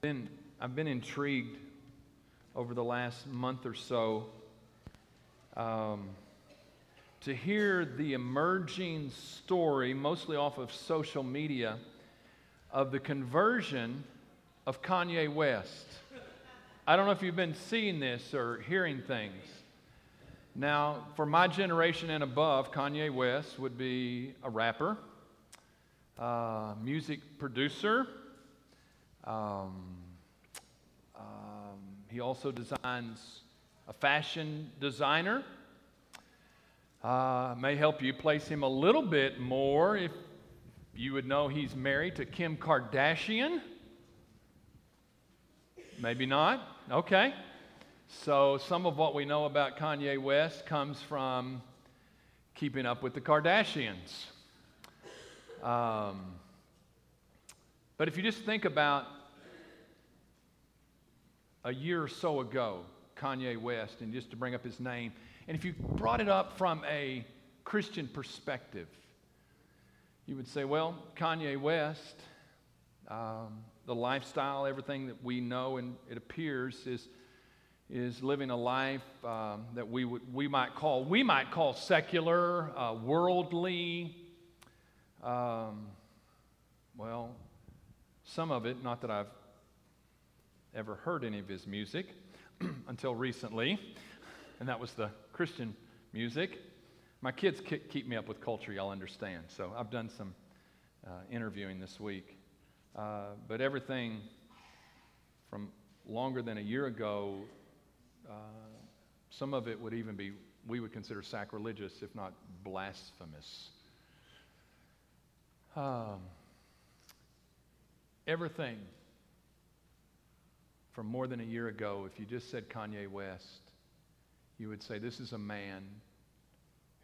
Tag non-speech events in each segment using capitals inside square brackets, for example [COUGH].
been, I've been intrigued over the last month or so um, to hear the emerging story, mostly off of social media, of the conversion of Kanye West. I don't know if you've been seeing this or hearing things. Now, for my generation and above, Kanye West would be a rapper, uh, music producer. Um, um, he also designs a fashion designer. Uh, may help you place him a little bit more if you would know he's married to Kim Kardashian. Maybe not. Okay. So, some of what we know about Kanye West comes from keeping up with the Kardashians. Um, but if you just think about a year or so ago, Kanye West, and just to bring up his name, and if you brought it up from a Christian perspective, you would say, well, Kanye West, um, the lifestyle, everything that we know and it appears is is living a life um, that we, would, we might call we might call secular, uh, worldly. Um, well, some of it, not that I've ever heard any of his music [CLEARS THROAT] until recently, and that was the Christian music. My kids keep me up with culture, y'all understand. So I've done some uh, interviewing this week. Uh, but everything from longer than a year ago uh, some of it would even be, we would consider sacrilegious, if not blasphemous. Um, everything from more than a year ago, if you just said Kanye West, you would say this is a man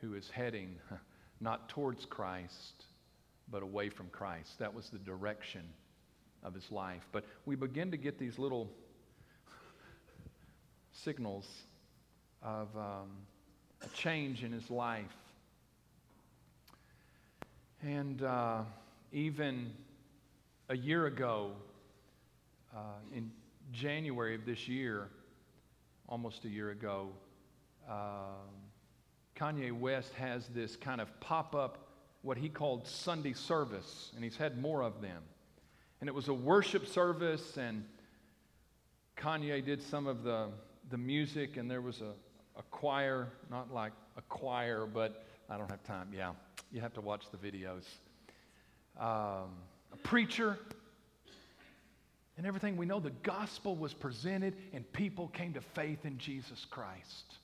who is heading [LAUGHS] not towards Christ, but away from Christ. That was the direction of his life. But we begin to get these little [LAUGHS] signals of um, a change in his life. And uh, even a year ago, uh, in January of this year, almost a year ago, uh, Kanye West has this kind of pop up, what he called Sunday service, and he's had more of them. And it was a worship service, and Kanye did some of the the music, and there was a, a choir, not like a choir, but I don't have time. Yeah, you have to watch the videos. Um, a preacher, and everything. We know the gospel was presented, and people came to faith in Jesus Christ.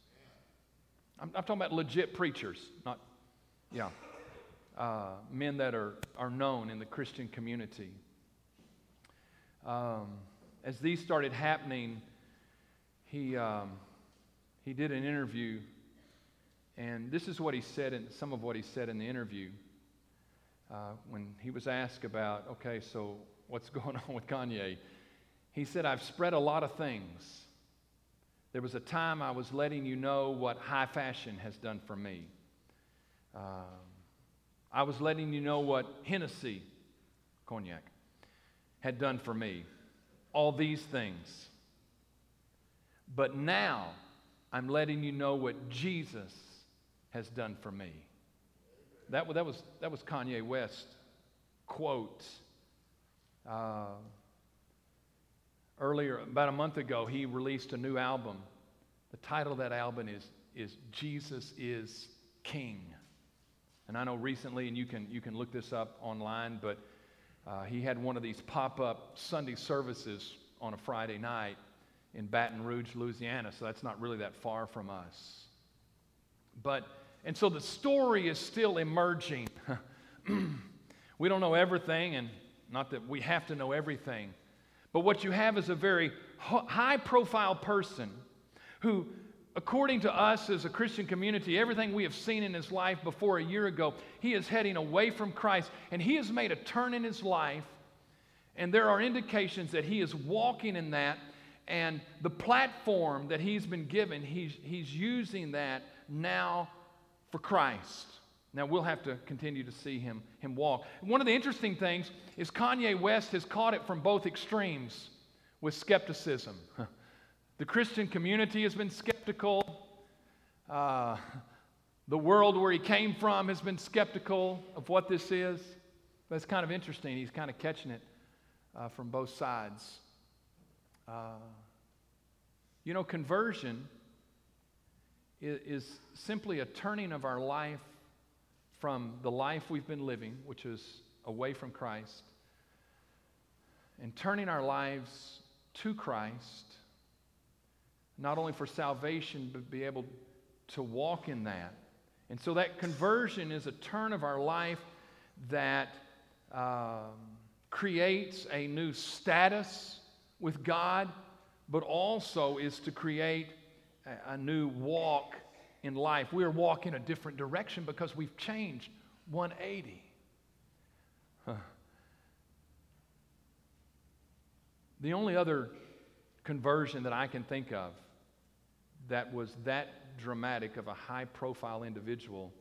I'm, I'm talking about legit preachers, not, yeah, uh, men that are, are known in the Christian community. Um, as these started happening, he, um, he did an interview, and this is what he said, and some of what he said in the interview. Uh, when he was asked about, okay, so what's [LAUGHS] going on with Kanye? He said, I've spread a lot of things. There was a time I was letting you know what high fashion has done for me. Um, I was letting you know what Hennessy, cognac, had done for me. All these things. But now I'm letting you know what Jesus has done for me. That, that, was, that was Kanye West quote. Uh, earlier, about a month ago, he released a new album. The title of that album is, is Jesus is King. And I know recently, and you can, you can look this up online, but uh, he had one of these pop up Sunday services on a Friday night in Baton Rouge, Louisiana, so that's not really that far from us. But, and so the story is still emerging. [CLEARS THROAT] we don't know everything, and not that we have to know everything, but what you have is a very high profile person who, according to us as a Christian community, everything we have seen in his life before a year ago, he is heading away from Christ, and he has made a turn in his life. And there are indications that he is walking in that and the platform that he's been given, he's, he's using that now for Christ. Now we'll have to continue to see him, him walk. One of the interesting things is Kanye West has caught it from both extremes. with skepticism. [LAUGHS] The Christian community has been skeptical. Uh, the world where he came from has been skeptical of what this is. It's kind of interesting. He's kind of catching it uh, from both sides. Uh, you know, conversion is, is simply a turning of our life from the life we've been living, which is away from Christ, and turning our lives to Christ, not only for salvation, but be able to walk in that. And so that conversion is a turn of our life that um, creates a new status with God, but also is to create a, new walk in life. We're walking a different direction because we've changed 180. Huh. The only other conversion that I can think of that was that dramatic of a high profile individual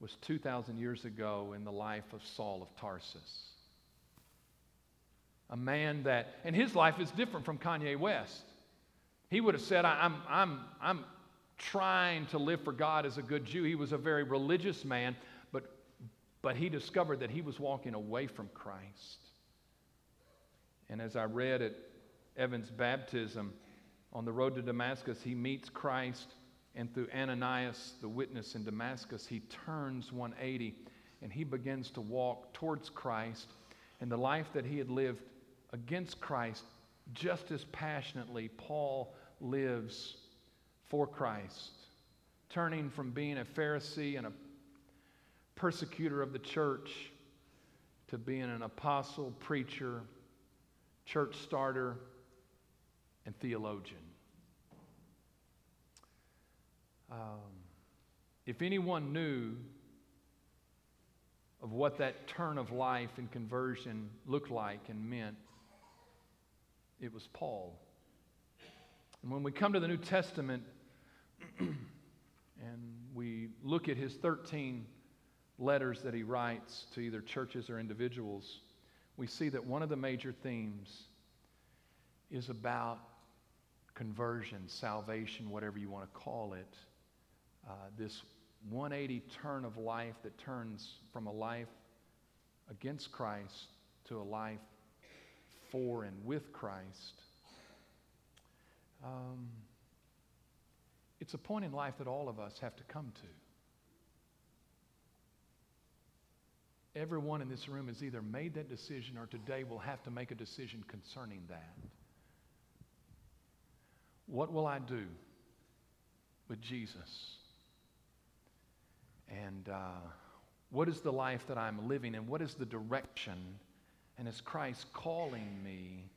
was 2,000 years ago in the life of Saul of Tarsus. A man that, and his life is different from Kanye West. He would have said, I'm, I'm, I'm trying to live for God as a good Jew. He was a very religious man, but, but he discovered that he was walking away from Christ. And as I read at Evan's baptism, on the road to Damascus, he meets Christ, and through Ananias, the witness in Damascus, he turns 180 and he begins to walk towards Christ. And the life that he had lived against Christ just as passionately, Paul lives for Christ, turning from being a Pharisee and a persecutor of the church to being an apostle, preacher, church starter, and theologian. Um, if anyone knew of what that turn of life and conversion looked like and meant, it was Paul. And when we come to the New Testament and we look at his 13 letters that he writes to either churches or individuals, we see that one of the major themes is about conversion, salvation, whatever you want to call it. Uh, this 180 turn of life that turns from a life against Christ to a life for and with Christ. Um, it's a point in life that all of us have to come to. Everyone in this room has either made that decision or today will have to make a decision concerning that. What will I do with Jesus? And uh, what is the life that I'm living and what is the direction? And is Christ calling me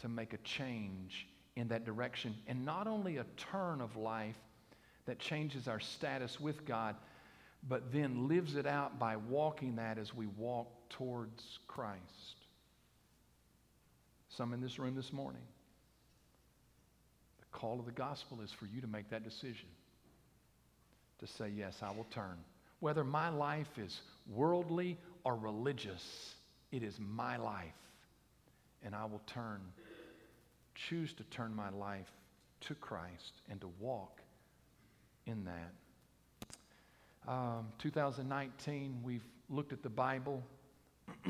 to make a change in that direction? And not only a turn of life that changes our status with God, but then lives it out by walking that as we walk towards Christ. Some in this room this morning The call of the gospel is for you to make that decision to say, Yes, I will turn. Whether my life is worldly or religious, it is my life. And I will turn, choose to turn my life to Christ and to walk in that. Um, 2019, we've looked at the Bible. [CLEARS THROAT]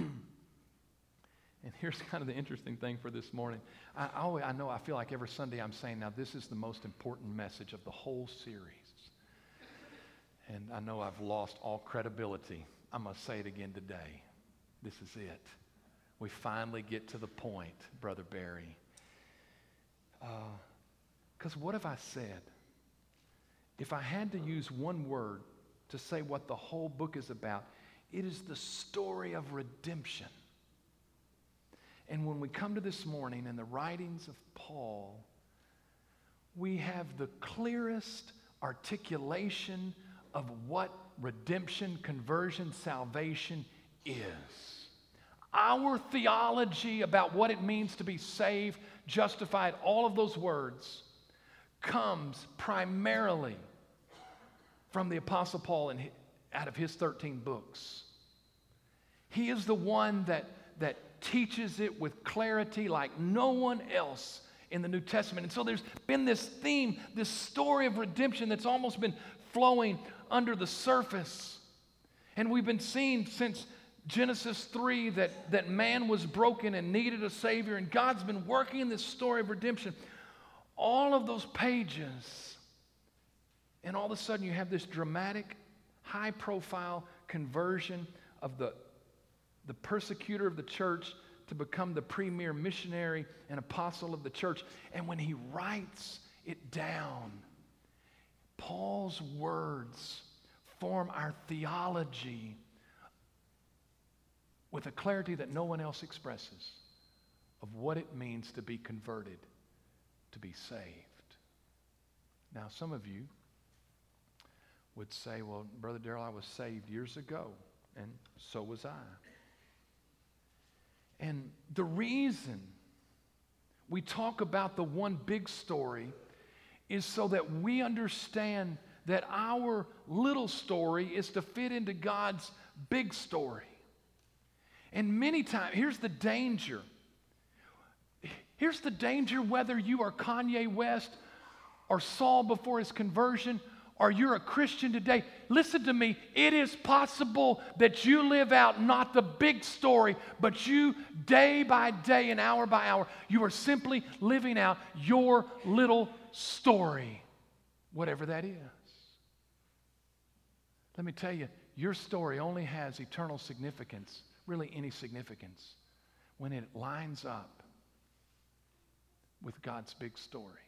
And here's kind of the interesting thing for this morning. I, always, I know I feel like every Sunday I'm saying, now this is the most important message of the whole series. And I know I've lost all credibility. I'm going to say it again today. This is it. We finally get to the point, Brother Barry. Because uh, what have I said? If I had to use one word to say what the whole book is about, it is the story of redemption. And when we come to this morning in the writings of Paul, we have the clearest articulation of what redemption, conversion, salvation is. Our theology about what it means to be saved, justified, all of those words comes primarily from the Apostle Paul and out of his 13 books. He is the one that, that teaches it with clarity like no one else in the New Testament. And so there's been this theme, this story of redemption that's almost been flowing under the surface. And we've been seeing since Genesis 3 that, that man was broken and needed a Savior, and God's been working in this story of redemption. All of those pages, and all of a sudden you have this dramatic, high profile conversion of the, the persecutor of the church to become the premier missionary and apostle of the church. And when he writes it down, Paul's words form our theology with a clarity that no one else expresses of what it means to be converted, to be saved. Now, some of you would say, Well, Brother Darrell, I was saved years ago, and so was I. And the reason we talk about the one big story is so that we understand that our little story is to fit into God's big story. And many times, here's the danger. Here's the danger whether you are Kanye West or Saul before his conversion or you're a Christian today, listen to me. It is possible that you live out not the big story, but you, day by day and hour by hour, you are simply living out your little story, whatever that is. Let me tell you, your story only has eternal significance, really any significance, when it lines up with God's big story.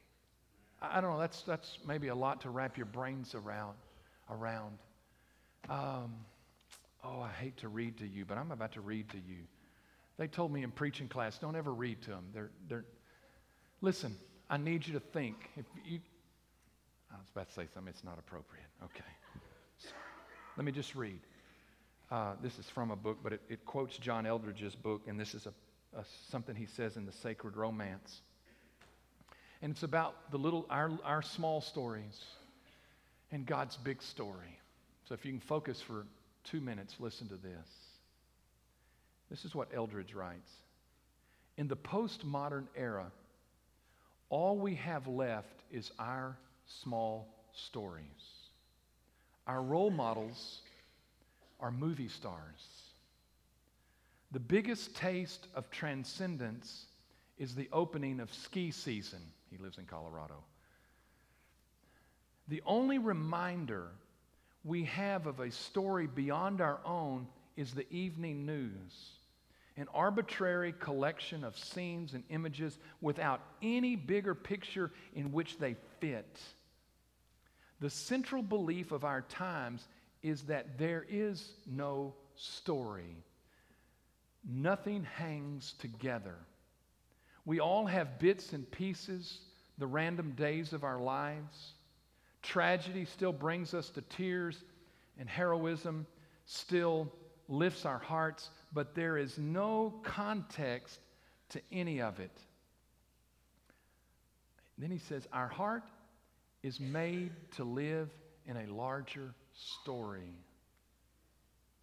I don't know, that's, that's maybe a lot to wrap your brains around. around. Um, oh, I hate to read to you, but I'm about to read to you. They told me in preaching class, don't ever read to them. They're, they're, listen, I need you to think. If you, I was about to say something, it's not appropriate. Okay. Sorry. Let me just read. Uh, this is from a book, but it, it quotes John Eldredge's book, and this is a, a, something he says in the Sacred Romance. And it's about the little, our, our small stories and God's big story. So if you can focus for two minutes, listen to this. This is what Eldredge writes. In the postmodern era, all we have left is our small stories. Our role models are movie stars. The biggest taste of transcendence is the opening of ski season he lives in Colorado. The only reminder we have of a story beyond our own is the evening news, an arbitrary collection of scenes and images without any bigger picture in which they fit. The central belief of our times is that there is no story. Nothing hangs together. We all have bits and pieces, the random days of our lives. Tragedy still brings us to tears, and heroism still lifts our hearts, but there is no context to any of it. Then he says, Our heart is made to live in a larger story.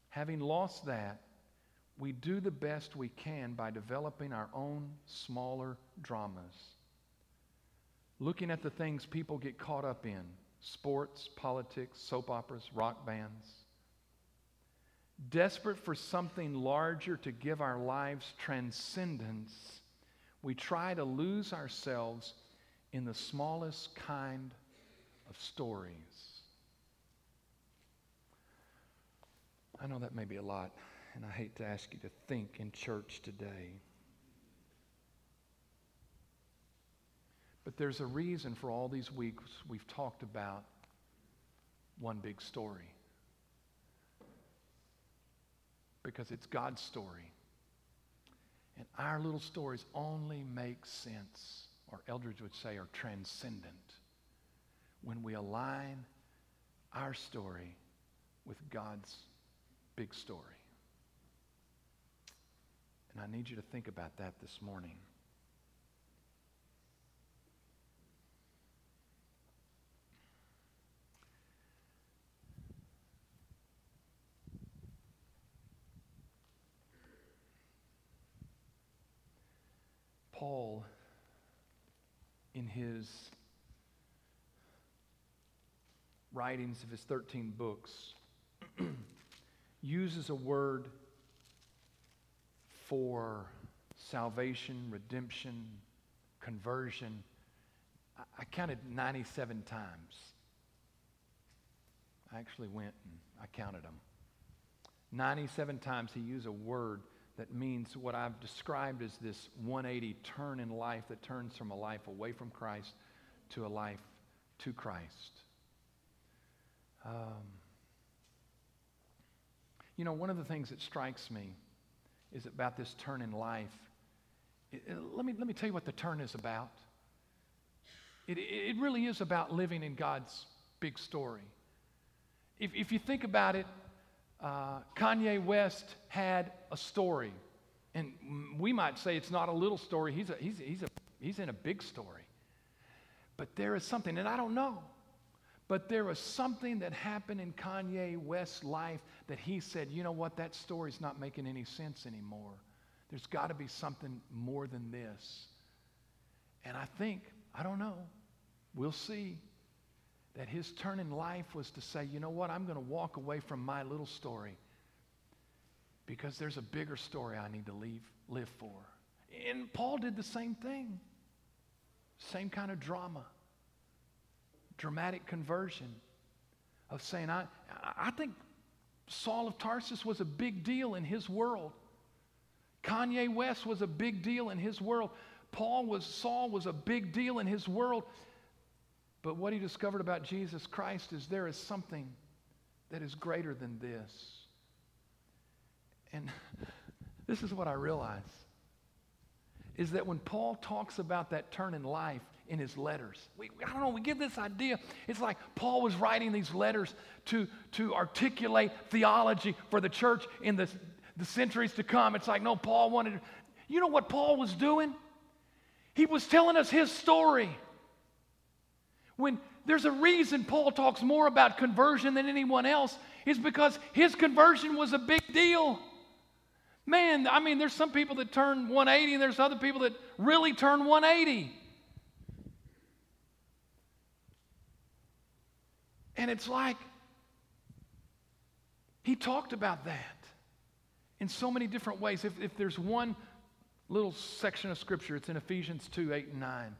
Having lost that, we do the best we can by developing our own smaller dramas. Looking at the things people get caught up in sports, politics, soap operas, rock bands. Desperate for something larger to give our lives transcendence, we try to lose ourselves in the smallest kind of stories. I know that may be a lot and I hate to ask you to think in church today. But there's a reason for all these weeks we've talked about one big story. Because it's God's story. And our little stories only make sense, or Eldredge would say, are transcendent, when we align our story with God's big story. And I need you to think about that this morning. Paul, in his writings of his 13 books, [CLEARS THROAT] uses a word for salvation, redemption, conversion. I counted 97 times. I actually went and I counted them. 97 times he used a word that means what I've described as this 180 turn in life that turns from a life away from Christ to a life to Christ. Um, you know, one of the things that strikes me is about this turn in life. It, it, let, me, let me tell you what the turn is about. It, it really is about living in God's big story. If, if you think about it, uh, Kanye West had a story. And we might say it's not a little story, he's, a, he's, he's, a, he's in a big story. But there is something, and I don't know, but there was something that happened in Kanye West's life that he said, you know what, that story's not making any sense anymore. There's got to be something more than this. And I think, I don't know, we'll see that his turn in life was to say, you know what, I'm going to walk away from my little story because there's a bigger story I need to leave, live for. And Paul did the same thing. Same kind of drama. Dramatic conversion of saying, I, I think Saul of Tarsus was a big deal in his world. Kanye West was a big deal in his world. Paul was, Saul was a big deal in his world. But what he discovered about Jesus Christ is there is something that is greater than this. And [LAUGHS] this is what I realize is that when Paul talks about that turn in life in his letters, we, I don't know, we get this idea. It's like Paul was writing these letters to, to articulate theology for the church in the, the centuries to come. It's like, no, Paul wanted, you know what Paul was doing? He was telling us his story. When there's a reason Paul talks more about conversion than anyone else, is because his conversion was a big deal. Man, I mean, there's some people that turn 180, and there's other people that really turn 180. And it's like, he talked about that in so many different ways. If, if there's one little section of scripture, it's in Ephesians 2 8 and 9.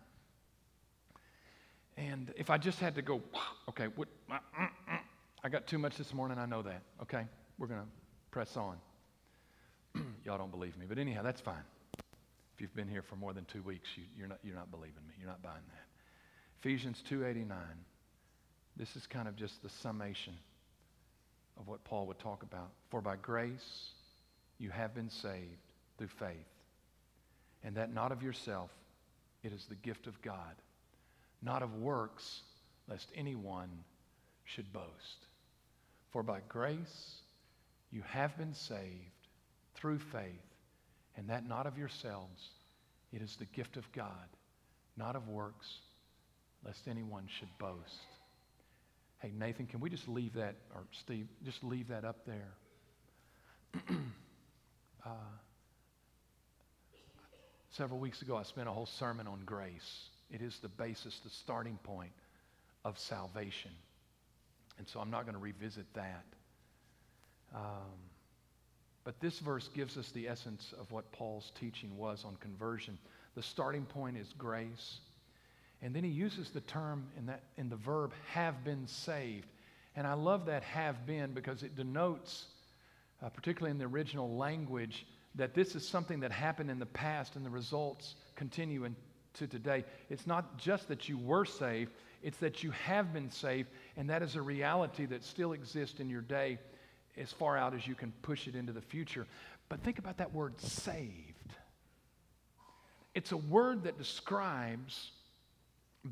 And if I just had to go, okay, what, uh, uh, uh, I got too much this morning, I know that. Okay, we're going to press on. [CLEARS THROAT] Y'all don't believe me, but anyhow, that's fine. If you've been here for more than two weeks, you, you're, not, you're not believing me. You're not buying that. Ephesians 2.89. This is kind of just the summation of what Paul would talk about. For by grace you have been saved through faith, and that not of yourself, it is the gift of God not of works, lest anyone should boast. For by grace you have been saved through faith, and that not of yourselves. It is the gift of God, not of works, lest anyone should boast. Hey, Nathan, can we just leave that, or Steve, just leave that up there? [CLEARS THROAT] uh, several weeks ago, I spent a whole sermon on grace. It is the basis, the starting point of salvation. And so I'm not going to revisit that. Um, but this verse gives us the essence of what Paul's teaching was on conversion. The starting point is grace. And then he uses the term in, that, in the verb have been saved. And I love that have been because it denotes, uh, particularly in the original language, that this is something that happened in the past and the results continue in, to today. It's not just that you were saved, it's that you have been saved, and that is a reality that still exists in your day as far out as you can push it into the future. But think about that word saved. It's a word that describes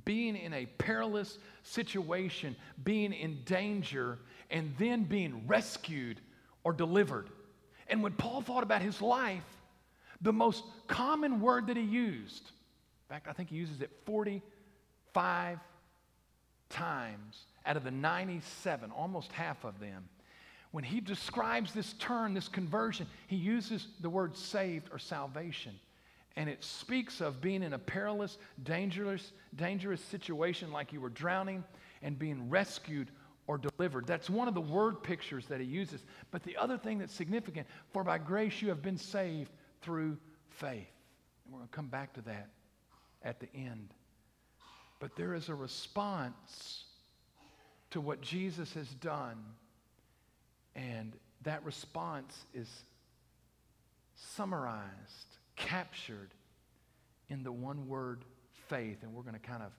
being in a perilous situation, being in danger, and then being rescued or delivered. And when Paul thought about his life, the most common word that he used in fact, I think he uses it 45 times out of the 97, almost half of them. When he describes this turn, this conversion, he uses the word saved or salvation. And it speaks of being in a perilous, dangerous, dangerous situation like you were drowning and being rescued or delivered. That's one of the word pictures that he uses. But the other thing that's significant, for by grace you have been saved through faith. And we're going to come back to that at the end. But there is a response to what Jesus has done. And that response is summarized, captured in the one word faith. And we're going to kind of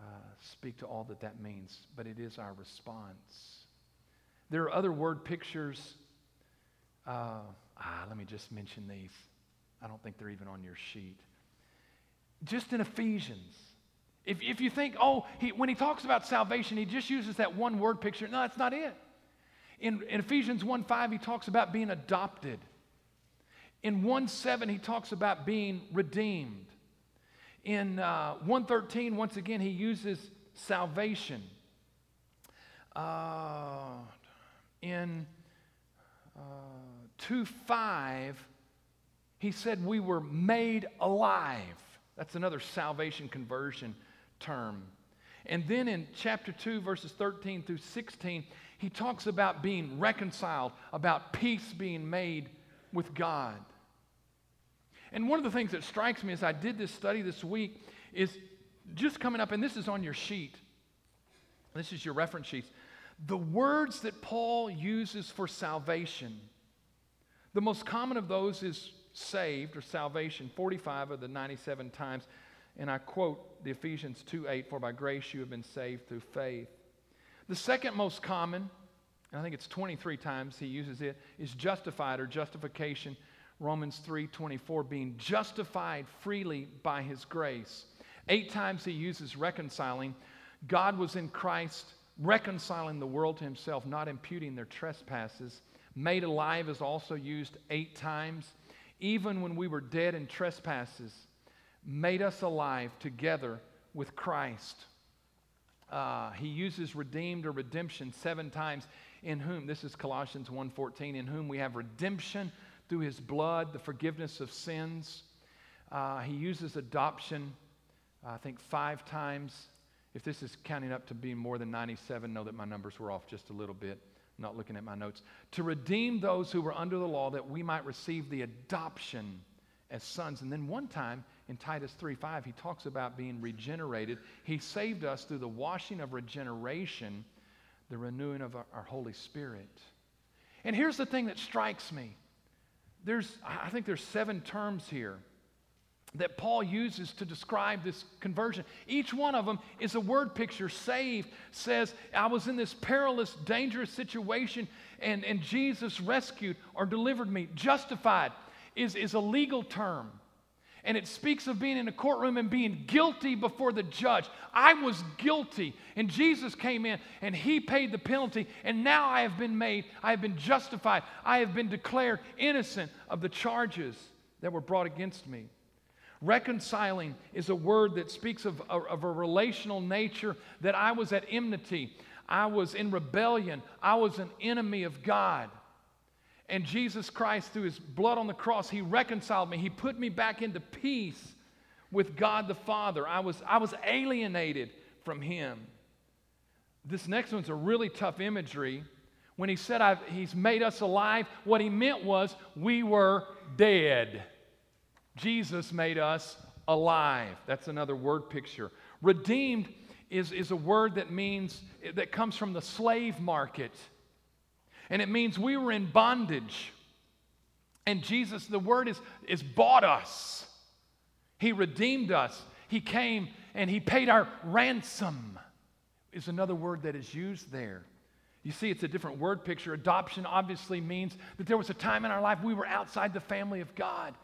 uh, speak to all that that means, but it is our response. There are other word pictures. Uh, ah, let me just mention these. I don't think they're even on your sheet. Just in Ephesians. If, if you think, oh, he, when he talks about salvation, he just uses that one word picture. No, that's not it. In, in Ephesians 1 5, he talks about being adopted. In 1 7, he talks about being redeemed. In uh, 113, once again, he uses salvation. Uh, in uh, 2 5, he said we were made alive. That's another salvation conversion term. And then in chapter 2, verses 13 through 16, he talks about being reconciled, about peace being made with God. And one of the things that strikes me as I did this study this week is just coming up, and this is on your sheet. This is your reference sheets. The words that Paul uses for salvation, the most common of those is saved or salvation, 45 of the 97 times. And I quote the Ephesians 2 8, for by grace you have been saved through faith. The second most common, and I think it's 23 times he uses it, is justified or justification. Romans 3:24 being justified freely by his grace. 8 times he uses reconciling. God was in Christ reconciling the world to himself, not imputing their trespasses. Made alive is also used 8 times. Even when we were dead in trespasses, made us alive together with Christ. Uh, he uses redeemed or redemption seven times in whom this is colossians 1.14 in whom we have redemption through his blood, the forgiveness of sins. Uh, he uses adoption, I think, five times. If this is counting up to being more than 97, know that my numbers were off just a little bit. I'm not looking at my notes. To redeem those who were under the law that we might receive the adoption as sons. And then one time in Titus 3:5, he talks about being regenerated. He saved us through the washing of regeneration, the renewing of our, our Holy Spirit. And here's the thing that strikes me there's, I think there's seven terms here that Paul uses to describe this conversion. Each one of them is a word picture. Saved says, I was in this perilous, dangerous situation, and, and Jesus rescued or delivered me. Justified is, is a legal term and it speaks of being in a courtroom and being guilty before the judge. I was guilty, and Jesus came in and he paid the penalty, and now I have been made, I have been justified, I have been declared innocent of the charges that were brought against me. Reconciling is a word that speaks of of a relational nature that I was at enmity, I was in rebellion, I was an enemy of God. And Jesus Christ, through his blood on the cross, he reconciled me. He put me back into peace with God the Father. I was, I was alienated from him. This next one's a really tough imagery. When he said he's made us alive, what he meant was we were dead. Jesus made us alive. That's another word picture. Redeemed is, is a word that means, that comes from the slave market. And it means we were in bondage. And Jesus, the word is, is bought us. He redeemed us. He came and he paid our ransom, is another word that is used there. You see, it's a different word picture. Adoption obviously means that there was a time in our life we were outside the family of God.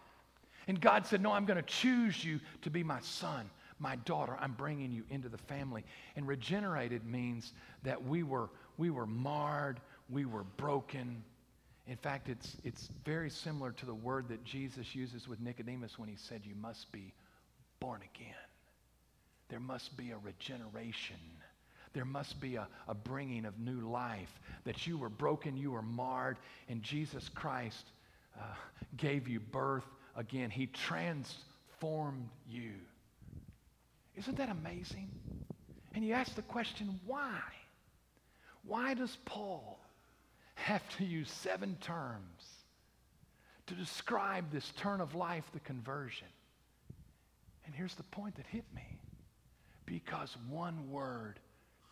And God said, No, I'm going to choose you to be my son, my daughter. I'm bringing you into the family. And regenerated means that we were, we were marred, we were broken. In fact, it's, it's very similar to the word that Jesus uses with Nicodemus when he said, You must be born again. There must be a regeneration. There must be a, a bringing of new life. That you were broken, you were marred, and Jesus Christ uh, gave you birth again. He transformed you. Isn't that amazing? And you ask the question, why? Why does Paul have to use seven terms to describe this turn of life, the conversion? And here's the point that hit me because one word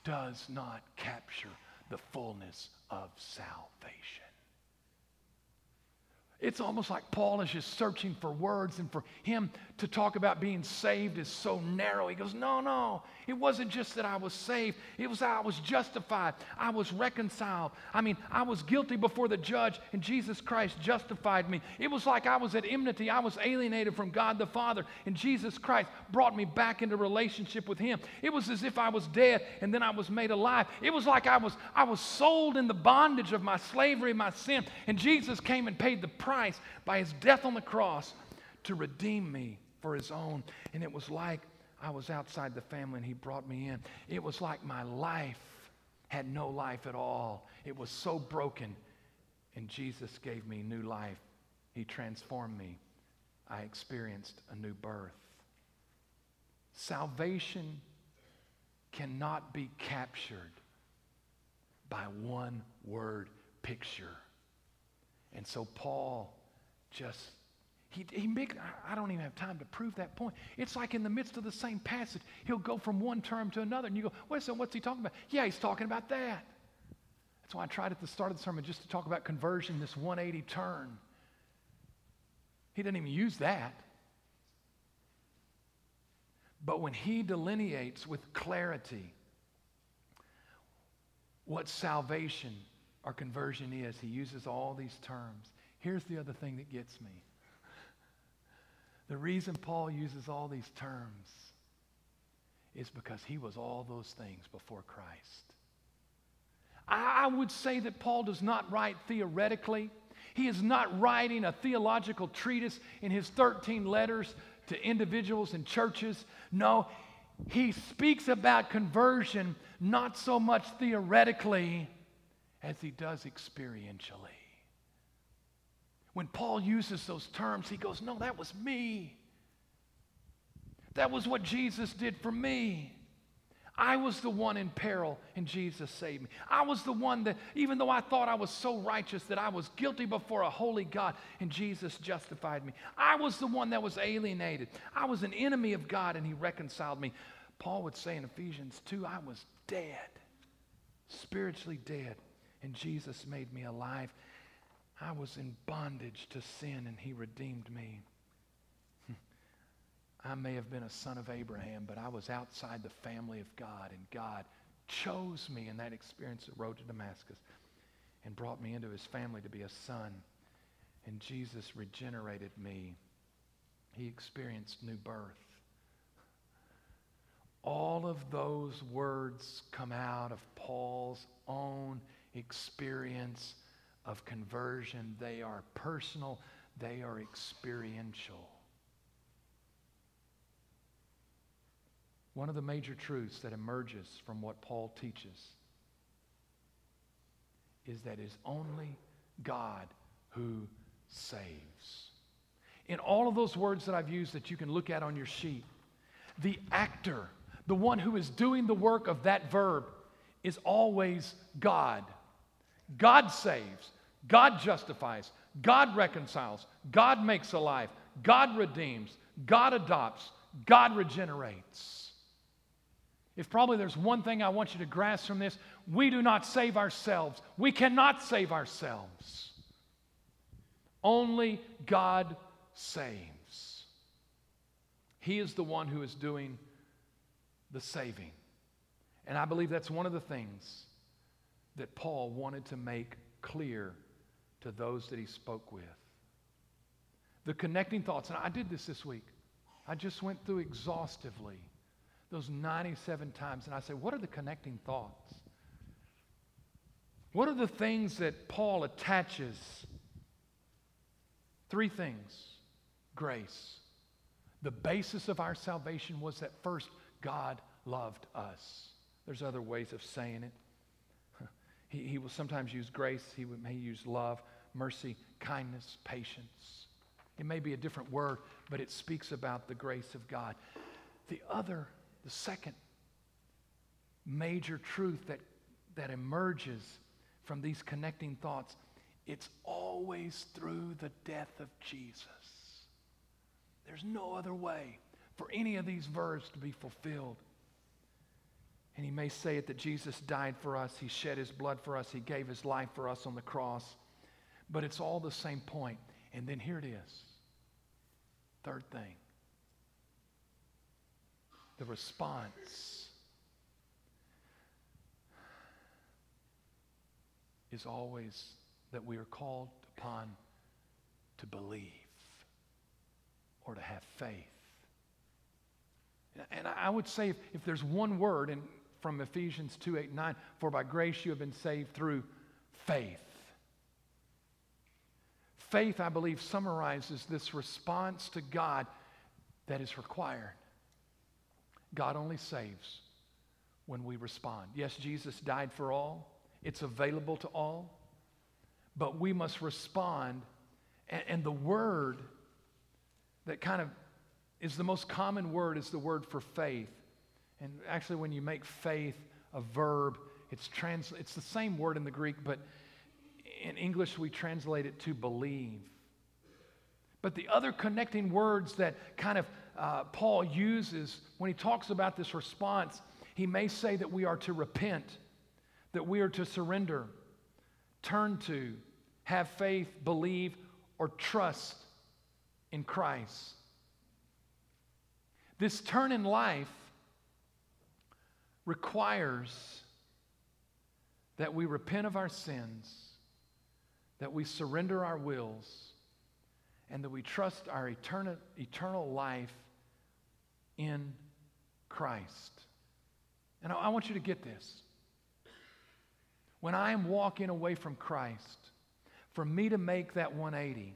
does not capture the fullness of salvation. It's almost like Paul is just searching for words, and for him to talk about being saved is so narrow. He goes, No, no, it wasn't just that I was saved, it was I was justified. I was reconciled. I mean, I was guilty before the judge, and Jesus Christ justified me. It was like I was at enmity, I was alienated from God the Father, and Jesus Christ brought me back into relationship with Him. It was as if I was dead, and then I was made alive. It was like I was, I was sold in the bondage of my slavery, my sin, and Jesus came and paid the price by His death on the cross to redeem me for His own. And it was like I was outside the family and he brought me in. It was like my life had no life at all. It was so broken. And Jesus gave me new life. He transformed me. I experienced a new birth. Salvation cannot be captured by one word picture. And so Paul just he, he make, I don't even have time to prove that point. It's like in the midst of the same passage, he'll go from one term to another, and you go, wait, so what's he talking about? Yeah, he's talking about that. That's why I tried at the start of the sermon just to talk about conversion, this 180 turn. He didn't even use that. But when he delineates with clarity what salvation or conversion is, he uses all these terms. Here's the other thing that gets me the reason Paul uses all these terms is because he was all those things before Christ. I would say that Paul does not write theoretically. He is not writing a theological treatise in his 13 letters to individuals and churches. No, he speaks about conversion not so much theoretically as he does experientially. When Paul uses those terms, he goes, No, that was me. That was what Jesus did for me. I was the one in peril and Jesus saved me. I was the one that, even though I thought I was so righteous that I was guilty before a holy God and Jesus justified me. I was the one that was alienated. I was an enemy of God and He reconciled me. Paul would say in Ephesians 2 I was dead, spiritually dead, and Jesus made me alive. I was in bondage to sin and he redeemed me. [LAUGHS] I may have been a son of Abraham, but I was outside the family of God, and God chose me in that experience of road to Damascus and brought me into his family to be a son. And Jesus regenerated me. He experienced new birth. All of those words come out of Paul's own experience of conversion. They are personal, they are experiential. One of the major truths that emerges from what Paul teaches is that it's only God who saves. In all of those words that I've used that you can look at on your sheet, the actor, the one who is doing the work of that verb, is always God. God saves, God justifies, God reconciles, God makes alive, God redeems, God adopts, God regenerates. If probably there's one thing I want you to grasp from this, we do not save ourselves. We cannot save ourselves. Only God saves. He is the one who is doing the saving. And I believe that's one of the things that Paul wanted to make clear to those that he spoke with. The connecting thoughts, and I did this this week. I just went through exhaustively those 97 times, and I say, what are the connecting thoughts? What are the things that Paul attaches? Three things grace. The basis of our salvation was that first God loved us. There's other ways of saying it. He, he will sometimes use grace, he may use love, mercy, kindness, patience. It may be a different word, but it speaks about the grace of God. The other, the second major truth that, that emerges from these connecting thoughts, it's always through the death of Jesus. There's no other way for any of these verbs to be fulfilled. And he may say it that Jesus died for us, he shed his blood for us, he gave his life for us on the cross. But it's all the same point. And then here it is. Third thing the response is always that we are called upon to believe or to have faith. And I would say if, if there's one word in, from Ephesians 2 8 9, for by grace you have been saved through faith. Faith, I believe, summarizes this response to God that is required. God only saves when we respond. Yes, Jesus died for all, it's available to all, but we must respond. And, and the word that kind of is the most common word is the word for faith. And actually, when you make faith a verb, it's, trans- it's the same word in the Greek, but in English, we translate it to believe. But the other connecting words that kind of uh, Paul uses when he talks about this response, he may say that we are to repent, that we are to surrender, turn to, have faith, believe, or trust in Christ. This turn in life requires that we repent of our sins that we surrender our wills and that we trust our eternal, eternal life in Christ. And I, I want you to get this. When I am walking away from Christ, for me to make that 180,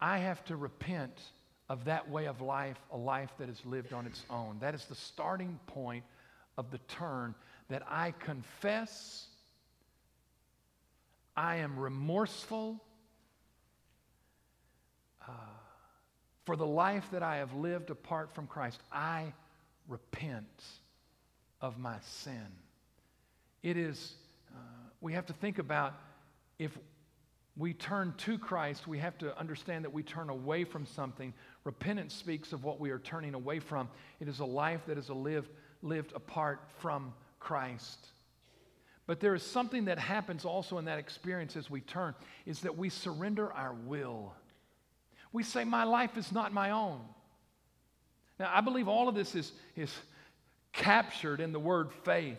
I have to repent of that way of life, a life that is lived on its own. That is the starting point of the turn that I confess I am remorseful uh, for the life that I have lived apart from Christ. I repent of my sin. It is, uh, we have to think about if we turn to Christ, we have to understand that we turn away from something. Repentance speaks of what we are turning away from. It is a life that is a lived, lived apart from Christ. But there is something that happens also in that experience as we turn, is that we surrender our will. We say, My life is not my own. Now, I believe all of this is, is captured in the word faith.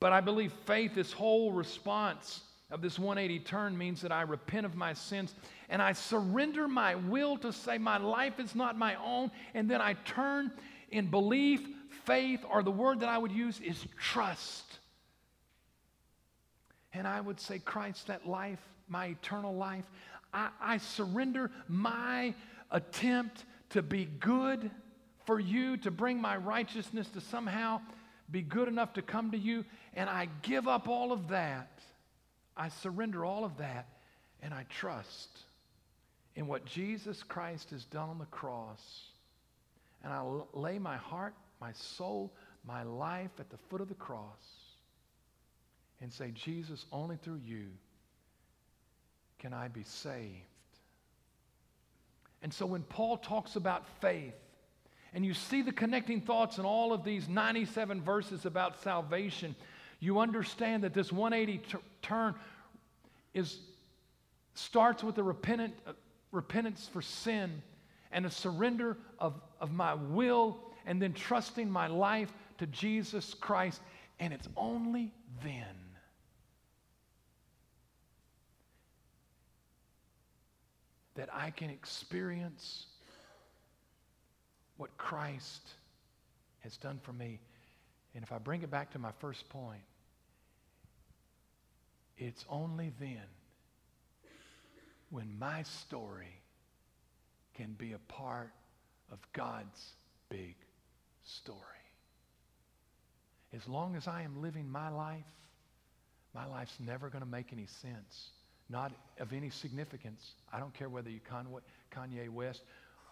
But I believe faith, this whole response of this 180 turn, means that I repent of my sins and I surrender my will to say, My life is not my own. And then I turn in belief faith, or the word that I would use is trust. And I would say, Christ, that life, my eternal life, I, I surrender my attempt to be good for you, to bring my righteousness to somehow be good enough to come to you, and I give up all of that. I surrender all of that, and I trust in what Jesus Christ has done on the cross. And I lay my heart my soul, my life at the foot of the cross and say, Jesus, only through you can I be saved. And so when Paul talks about faith, and you see the connecting thoughts in all of these 97 verses about salvation, you understand that this 180 t- turn is, starts with a repentant, uh, repentance for sin and a surrender of, of my will and then trusting my life to Jesus Christ. And it's only then that I can experience what Christ has done for me. And if I bring it back to my first point, it's only then when my story can be a part of God's big story. As long as I am living my life, my life's never going to make any sense not of any significance. I don't care whether you're Kanye West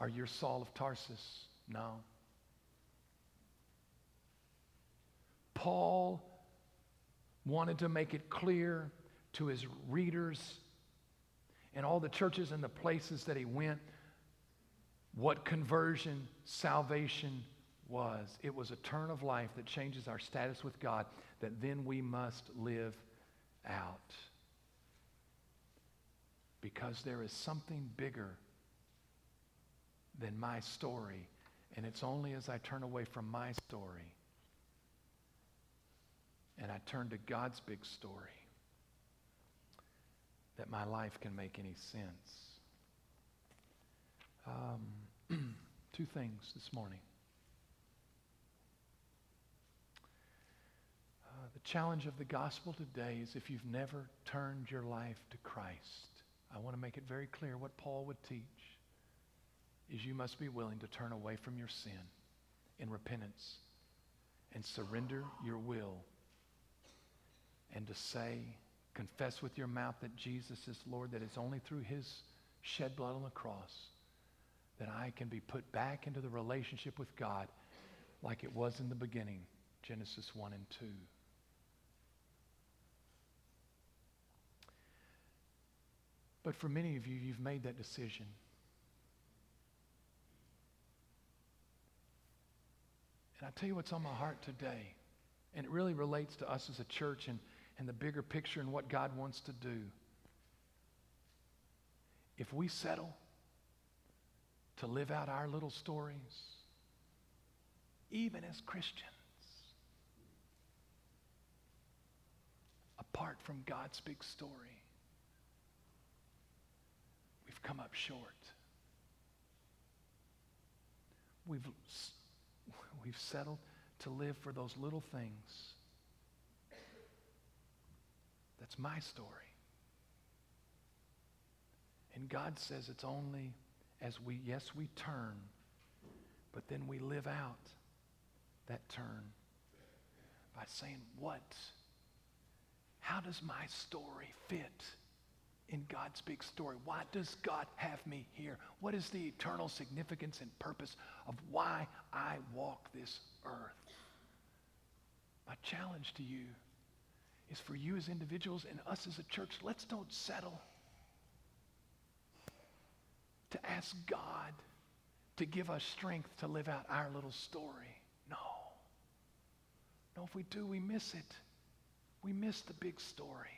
or you're Saul of Tarsus. No. Paul wanted to make it clear to his readers and all the churches and the places that he went what conversion, salvation was. It was a turn of life that changes our status with God that then we must live out. Because there is something bigger than my story. And it's only as I turn away from my story and I turn to God's big story that my life can make any sense. Um, [CLEARS THROAT] two things this morning. Uh, the challenge of the gospel today is if you've never turned your life to Christ, I want to make it very clear what Paul would teach is you must be willing to turn away from your sin in repentance and surrender your will and to say, confess with your mouth that Jesus is Lord, that it's only through his shed blood on the cross that I can be put back into the relationship with God like it was in the beginning, Genesis 1 and 2. But for many of you, you've made that decision. And I tell you what's on my heart today, and it really relates to us as a church and, and the bigger picture and what God wants to do. If we settle to live out our little stories, even as Christians, apart from God's big story, we've come up short. We've, [LAUGHS] we've settled to live for those little things. That's my story. And God says it's only as we, yes, we turn, but then we live out that turn by saying, what? How does my story fit in God's big story? Why does God have me here? What is the eternal significance and purpose of why I walk this earth? My challenge to you is for you as individuals and us as a church, let's don't settle to ask God to give us strength to live out our little story. No. No, if we do, we miss it. We miss the big story.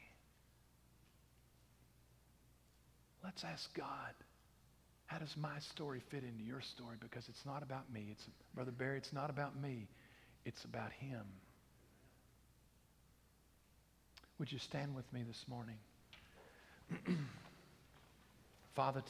Let's ask God, how does my story fit into your story? Because it's not about me. It's Brother Barry, it's not about me. It's about him. Would you stand with me this morning? [CLEARS THROAT] Father,